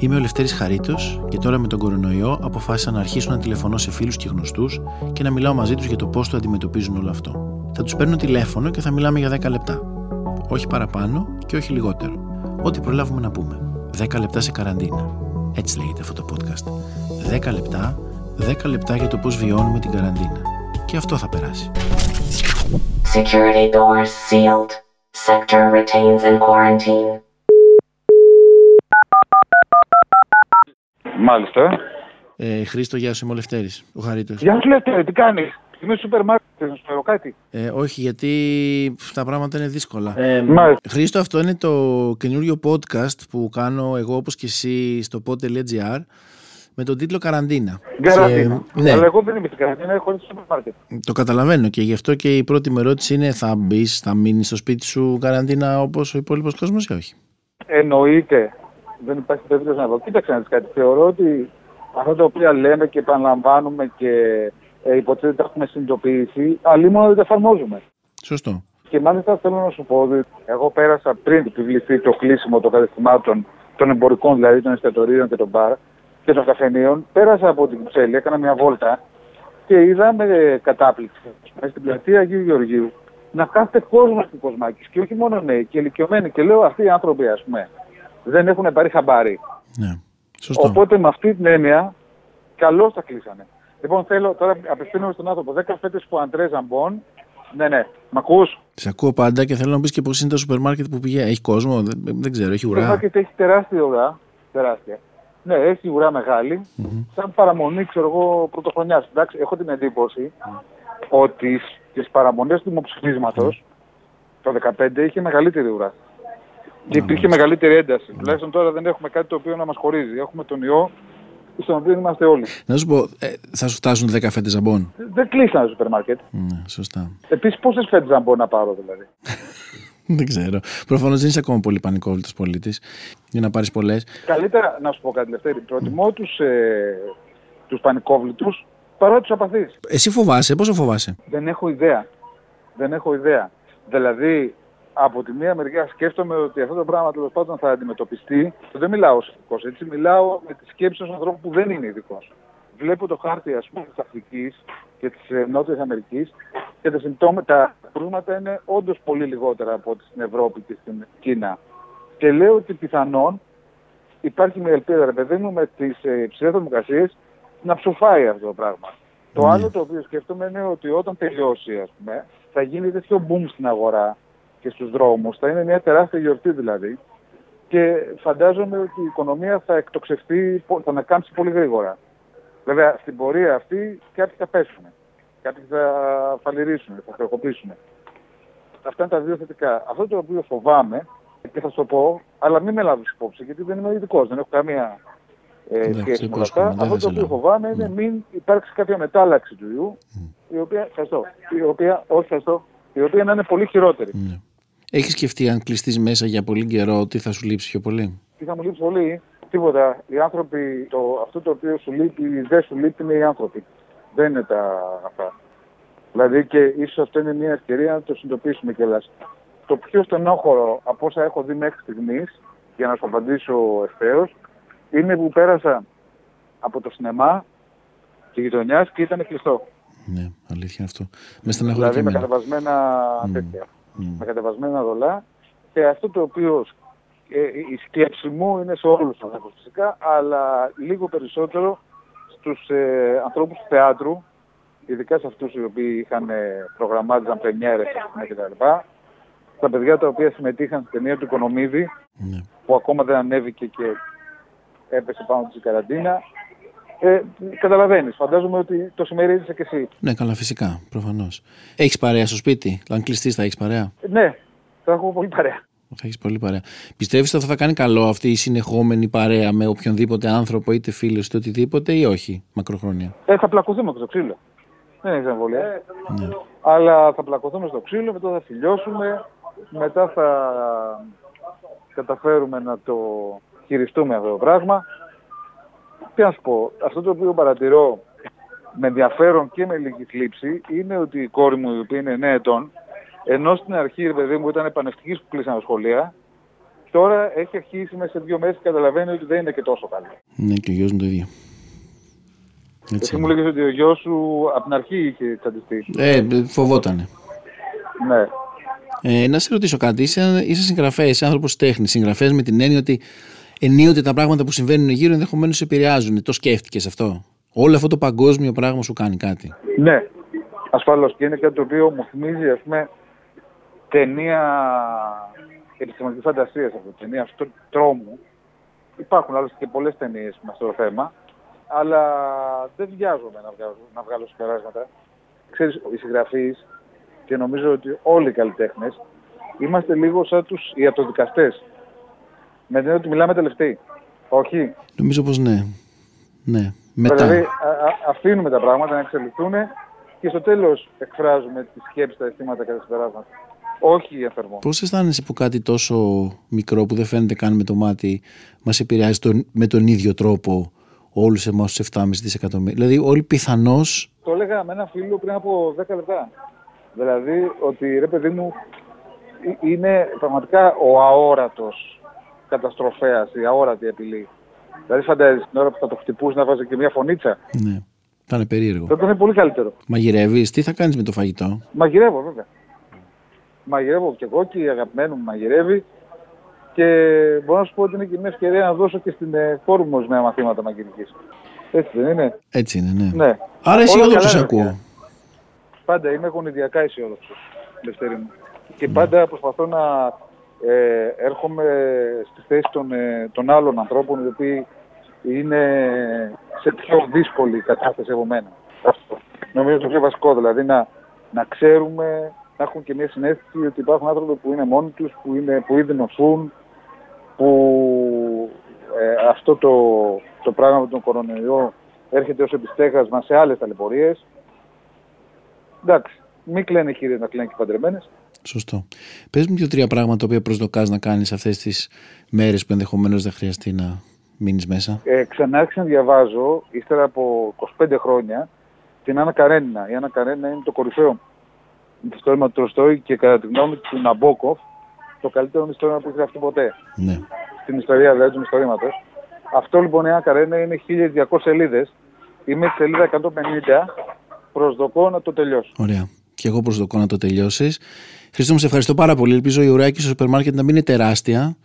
Είμαι ο Λευτέρης Χαρίτος και τώρα με τον κορονοϊό αποφάσισα να αρχίσω να τηλεφωνώ σε φίλους και γνωστούς και να μιλάω μαζί τους για το πώς το αντιμετωπίζουν όλο αυτό. Θα τους παίρνω τηλέφωνο και θα μιλάμε για 10 λεπτά. Όχι παραπάνω και όχι λιγότερο. Ό,τι προλάβουμε να πούμε. 10 λεπτά σε καραντίνα. Έτσι λέγεται αυτό το podcast. 10 λεπτά, 10 λεπτά για το πώς βιώνουμε την καραντίνα. Και αυτό θα περάσει. Security doors sealed. Sector retains in quarantine. Μάλιστα. Ε, Χρήστο, γεια σου, είμαι ο Λευτέρης, ο Χαρίτος. Γεια σου Λευτέρη, τι κάνεις; Είμαι στο σούπερ μάρκετ, να σου φέρω κάτι. Ε, όχι, γιατί τα πράγματα είναι δύσκολα. Μάλιστα. Χρήστο, αυτό είναι το καινούριο podcast που κάνω εγώ όπως και εσύ στο pod.gr με τον τίτλο Καραντίνα. Καραντίνα. Και, ναι, Αλλά εγώ δεν είμαι στην καραντίνα, έχω έρθει στο σούπερ μάρκετ. το καταλαβαίνω και γι' αυτό και η πρώτη μου ερώτηση είναι θα μπεις, θα μείνεις στο σπίτι σου καραντίνα όπως ο υπόλοιπος κόσμος ή όχι; Εννοείται. Δεν υπάρχει περίπτωση να πω. Κοίταξε να δεις κάτι. Θεωρώ ότι αυτά τα οποία λέμε και επαναλαμβάνουμε και ε, υποτίθεται ότι τα έχουμε συνειδητοποιήσει, αλλήμον δεν τα εφαρμόζουμε. Σωστό. Και μάλιστα θέλω να σου πω ότι εγώ πέρασα πριν επιβληθεί το κλείσιμο των καταστημάτων, των εμπορικών δηλαδή, των εστιατορίων και των μπαρ και των καφενείων. Πέρασα από την Κυψέλη, έκανα μια βόλτα και είδα με κατάπληξη μέσα στην πλατεία Αγίου Γεωργίου να κάθεται κόσμος στην Κοσμάκης και όχι μόνο νέοι και ηλικιωμένοι. Και λέω αυτοί οι άνθρωποι, ας πούμε, δεν έχουν πάρει χαμπάρι. Ναι. Σωστό. Οπότε με αυτή την έννοια, καλώς τα κλείσανε. Λοιπόν, θέλω τώρα απευθύνομαι στον άνθρωπο. 10 φέτε που αντρέ ζαμπών. Ναι, ναι. Μ' ακούς; Σε ακούω πάντα και θέλω να μου πεις και πώς είναι το σούπερ μάρκετ που πηγαίνει. Έχει κόσμο, δεν, δεν ξέρω, έχει Το ουρά. μάρκετ έχει τεράστια ουρά. Τεράστια. Ναι, έχει ουρά μεγάλη. Σαν παραμονή, ξέρω εγώ, πρωτοχρονιάς. Εντάξει, έχω την εντύπωση ότι στις παραμονές του δημοψηφίσματος το 2015 είχε μεγαλύτερη ουρά. Και υπήρχε μεγαλύτερη ένταση. Τουλάχιστον τώρα δεν έχουμε κάτι το οποίο να μας χωρίζει. Έχουμε τον ιό, στον οποίο είμαστε όλοι. Να σου πω, ε, θα σου φτάσουν 10 φέτες ζαμπών. Δεν κλείσανε το σούπερ μάρκετ. Ναι, σωστά. Επίσης, πόσες φέτες να μπορώ να πάρω δηλαδή; δεν ξέρω. Προφανώς δεν είσαι ακόμα πολύ πανικόβλητος πολίτης για να πάρεις πολλές. Καλύτερα να σου πω κάτι, Λευτέρη. Προτιμώ τους ε, τους πανικόβλητους παρά τους απαθείς. Εσύ φοβάσαι, πόσο φοβάσαι; Δεν έχω ιδέα. Δεν έχω ιδέα. Δηλαδή, από τη μία μεριά σκέφτομαι ότι αυτό το πράγμα τέλος πάντων θα αντιμετωπιστεί. Δεν μιλάω ως ειδικός, έτσι. Μιλάω με τη σκέψη ενός ανθρώπου που δεν είναι ειδικός. Βλέπω το χάρτη, ας πούμε, της Αφρικής και της Νότιας Αμερικής και τα συμπτώματα, τα κρούσματα είναι όντως πολύ λιγότερα από ό,τι στην Ευρώπη και στην Κίνα. Και λέω ότι πιθανόν υπάρχει μια ελπίδα, ρε παιδί μου, με τις υψηλές θερμοκρασίες να ψοφάει αυτό το πράγμα. Το Ναι. άλλο το οποίο σκέφτομαι είναι ότι όταν τελειώσει, ας πούμε, θα γίνει τέτοιο boom στην αγορά και στους δρόμους. Θα είναι μια τεράστια γιορτή δηλαδή. Και φαντάζομαι ότι η οικονομία θα εκτοξευτεί, πο- θα ανακάμψει πολύ γρήγορα. Βέβαια, στην πορεία αυτή κάποιοι θα πέσουν. Κάποιοι θα φαλυρίσουν, θα χρεοκοπήσουν. Αυτά είναι τα δύο θετικά. Αυτό το οποίο φοβάμαι, και θα σου το πω, αλλά μην με λάβεις υπόψη, γιατί δεν είμαι ειδικός, δεν έχω καμία ε, Εντάξει, σχέση με όλα υπόσχομαι, αυτά. δεν Αυτό θα το σε οποίο λάβω. φοβάμαι είναι Ναι. μην υπάρξει κάποια μετάλλαξη του ιού, η οποία, ευχαριστώ, η οποία, όχι ευχαριστώ, η οποία να είναι πολύ χειρότερη. Ναι. Έχεις σκεφτεί αν κλειστείς μέσα για πολύ καιρό, τι θα σου λείψει πιο πολύ; Τι θα μου λείψει πολύ, τίποτα. Οι άνθρωποι, το, αυτό το οποίο σου λείπει, δεν σου λείπει είναι οι άνθρωποι. Δεν είναι τα αυτά. Δηλαδή και ίσως αυτό είναι μια ευκαιρία να το συνειδητοποιήσουμε κιόλας. Το πιο στενόχωρο από όσα έχω δει μέχρι στιγμής, για να σου απαντήσω ευθέως, είναι που πέρασα από το σινεμά τη γειτονιάς και ήταν κλειστό. Ναι, αλήθεια είναι αυτό. Με στεναχωρεί Δηλαδή και με εμένα. κατεβασμένα Μμ. τέτοια. Μμ. Με κατεβασμένα δολά. Και αυτό το οποίο ε, η σκέψη μου είναι σε όλους τους ανθρώπους φυσικά, αλλά λίγο περισσότερο στους ε, ανθρώπους του θεάτρου, ειδικά σε αυτούς οι οποίοι είχαν ε, προγραμμάτιζαν πρεμιέρες ας πούμε, κτλ. Τα παιδιά τα οποία συμμετείχαν στην ταινία του Οικονομίδη, Ναι. που ακόμα δεν ανέβηκε και έπεσε πάνω της η καραντίνα. Ε, καταλαβαίνεις, φαντάζομαι ότι το συμμερίζεσαι κι εσύ. ναι, καλά, φυσικά, προφανώς. Έχεις παρέα στο σπίτι. Αν κλειστείς, θα έχεις παρέα. Ναι, θα έχω πολύ παρέα. Θα έχεις πολύ παρέα. Πιστεύεις ότι θα κάνει καλό αυτή η συνεχόμενη παρέα με οποιονδήποτε άνθρωπο, είτε φίλος είτε οτιδήποτε, ή όχι, μακροχρόνια; Ε, θα πλακωθούμε και στο ξύλο. Δεν έχεις αμβολία. Ναι. Αλλά θα πλακωθούμε στο ξύλο, μετά θα φιλιώσουμε, μετά θα καταφέρουμε να το χειριστούμε αυτό το πράγμα. Τι να σου πω, αυτό το οποίο παρατηρώ με ενδιαφέρον και με λίγη θλίψη είναι ότι η κόρη μου, η οποία είναι 9 ετών, ενώ στην αρχή, ρε παιδί μου, ήταν επανευτική που κλείσανε τα σχολεία Τώρα έχει αρχίσει μέσα σε δύο μέρες και καταλαβαίνει ότι δεν είναι και τόσο καλό. Ναι, και ο γιος μου το ίδιο. Έτσι. Εσύ μου λέγες ότι ο γιος σου από την αρχή είχε τσαντιστεί. Ε, φοβότανε. Ναι. Ε, να σε ρωτήσω κάτι. Είσαι, είσαι συγγραφέας, είσαι άνθρωπος τέχνης. Συγγραφέας με την έννοια ότι ενίοτε τα πράγματα που συμβαίνουν γύρω ενδεχομένως σε επηρεάζουν. Το σκέφτηκες αυτό; Όλο αυτό το παγκόσμιο πράγμα σου κάνει κάτι; Ναι, ασφαλώς και είναι κάτι το οποίο μου θυμίζει ας πούμε ταινία επιστημονική φαντασία αυτό, ταινία αυτό τρόμου. Υπάρχουν άλλωστε και πολλές ταινίες με αυτό το θέμα, αλλά δεν βιάζομαι να βγάλω, να βγάλω συμπεράσματα. Ξέρεις, οι συγγραφείς και νομίζω ότι όλοι οι καλλιτέχνες είμαστε λίγο σαν τους ιατροδικαστές. Με την έννοια ότι μιλάμε τελευταίοι. Όχι. Νομίζω πως ναι. Ναι. Μετά. Δηλαδή α- α- αφήνουμε τα πράγματα να εξελιχθούν και στο τέλος εκφράζουμε τις σκέψεις, τα αισθήματα και τα συμπεράσματα. Όχι ενθερμό. Πώς αισθάνεσαι που κάτι τόσο μικρό που δεν φαίνεται καν με το μάτι μας επηρεάζει τον, με τον ίδιο τρόπο όλους εμάς τους 7,5 δισεκατομμύρια; Δηλαδή, όλοι πιθανώ. Το έλεγα με ένα φίλο πριν από 10 λεπτά. Δηλαδή ότι ρε παιδί μου ε- είναι πραγματικά ο αόρατος καταστροφέας, η αόρατη απειλή. Δηλαδή φαντάζεσαι την ώρα που θα το χτυπούσε να βάζεις και μια φωνίτσα. Ναι. Θα είναι περίεργο. Θα ήταν πολύ καλύτερο. Μαγειρεύεις, τι θα κάνεις με το φαγητό; Μαγειρεύω βέβαια. Μαγειρεύω και εγώ και η αγαπημένη μου μαγειρεύει. Και μπορώ να σου πω ότι είναι και μια ευκαιρία να δώσω και στην ε, κόρη μου ορισμένα μαθήματα μαγειρικής. Έτσι δεν είναι; Έτσι είναι, ναι. Ναι. Άρα Όλα αισιόδοξο καλά, σε ρε ακούω. παιδιά. Πάντα είμαι γονιδιακά αισιόδοξος, Λευτέρη μου. Και πάντα προσπαθώ να ε, έρχομαι στη θέση των, ε, των άλλων ανθρώπων οι οποίοι είναι σε πιο δύσκολη κατάσταση από μένα. Αυτό. Νομίζω το πιο βασικό, δηλαδή να, να ξέρουμε, να έχουν και μια συνέστηση ότι υπάρχουν άνθρωποι που είναι μόνοι τους, που, είναι, που ήδη νοσούν, που ε, αυτό το, το πράγμα με τον κορονοϊό έρχεται ως επιστέγασμα σε άλλες ταλαιπωρίες. Εντάξει, μην κλαίνε χείρες να κλαίνουν και παντρεμένες. Σωστό. Πες μου δύο-τρία πράγματα τα οποία προσδοκάς να κάνεις αυτές τις μέρες που ενδεχομένως δεν χρειαστεί να μείνεις μέσα. Ε, ξανά άρχισα να διαβάζω, ύστερα από 25 χρόνια, την Άννα Καρένινα. Η Άννα Καρένινα είναι το κορυφαίο μυθιστόρημα του Τροστόη και κατά τη γνώμη του Ναμπόκοφ, το καλύτερο μυθιστόρημα που έχει γραφτεί ποτέ. Ναι. Στην ιστορία δηλαδή του μυθιστορήματος. Αυτό λοιπόν η Άννα Καρένινα είναι 1200 σελίδες. Είμαι στη σελίδα 150. Προσδοκώ να το τελειώσω. Ωραία. Και εγώ προσδοκώ να το τελειώσεις. Χρήστο μου, σε ευχαριστώ πάρα πολύ. Ελπίζω η ουράκη στο σούπερ μάρκετ να μην είναι τεράστια.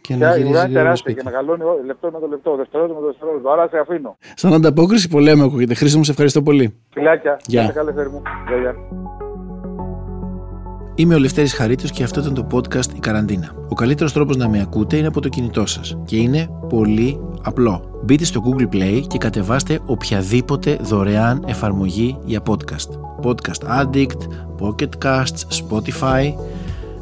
Και Πια να η γυρίζει ουρά είναι γρήγορα τεράστια σπίτι. και μεγαλώνει ό- λεπτό με το λεπτό, δευτερόλεπτο με το δευτερόλεπτο. Άρα σε αφήνω. Σαν ανταπόκριση πολέμου ακούγεται. Χρήστο μου, σε ευχαριστώ πολύ. Φιλάκια. Γεια. Να είστε καλά, Ελευθέρη μου. Γεια, γεια. Είμαι ο Λευτέρης Χαρίτος και αυτό ήταν το podcast «Η Καραντίνα». Ο καλύτερος τρόπος να με ακούτε είναι από το κινητό σας και είναι πολύ απλό. Μπείτε στο Google Play και κατεβάστε οποιαδήποτε δωρεάν εφαρμογή για podcast. Podcast Addict, Pocket Casts, Spotify.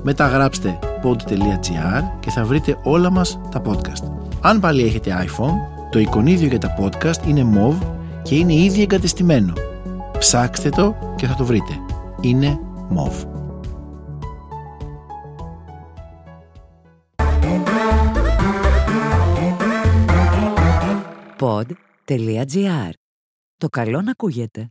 Μετά γράψτε pod.gr και θα βρείτε όλα μας τα podcast. Αν πάλι έχετε iPhone, το εικονίδιο για τα podcast είναι MOV και είναι ήδη εγκατεστημένο. Ψάξτε το και θα το βρείτε. Είναι MOV. Pod.gr. Το καλό να ακούγεται.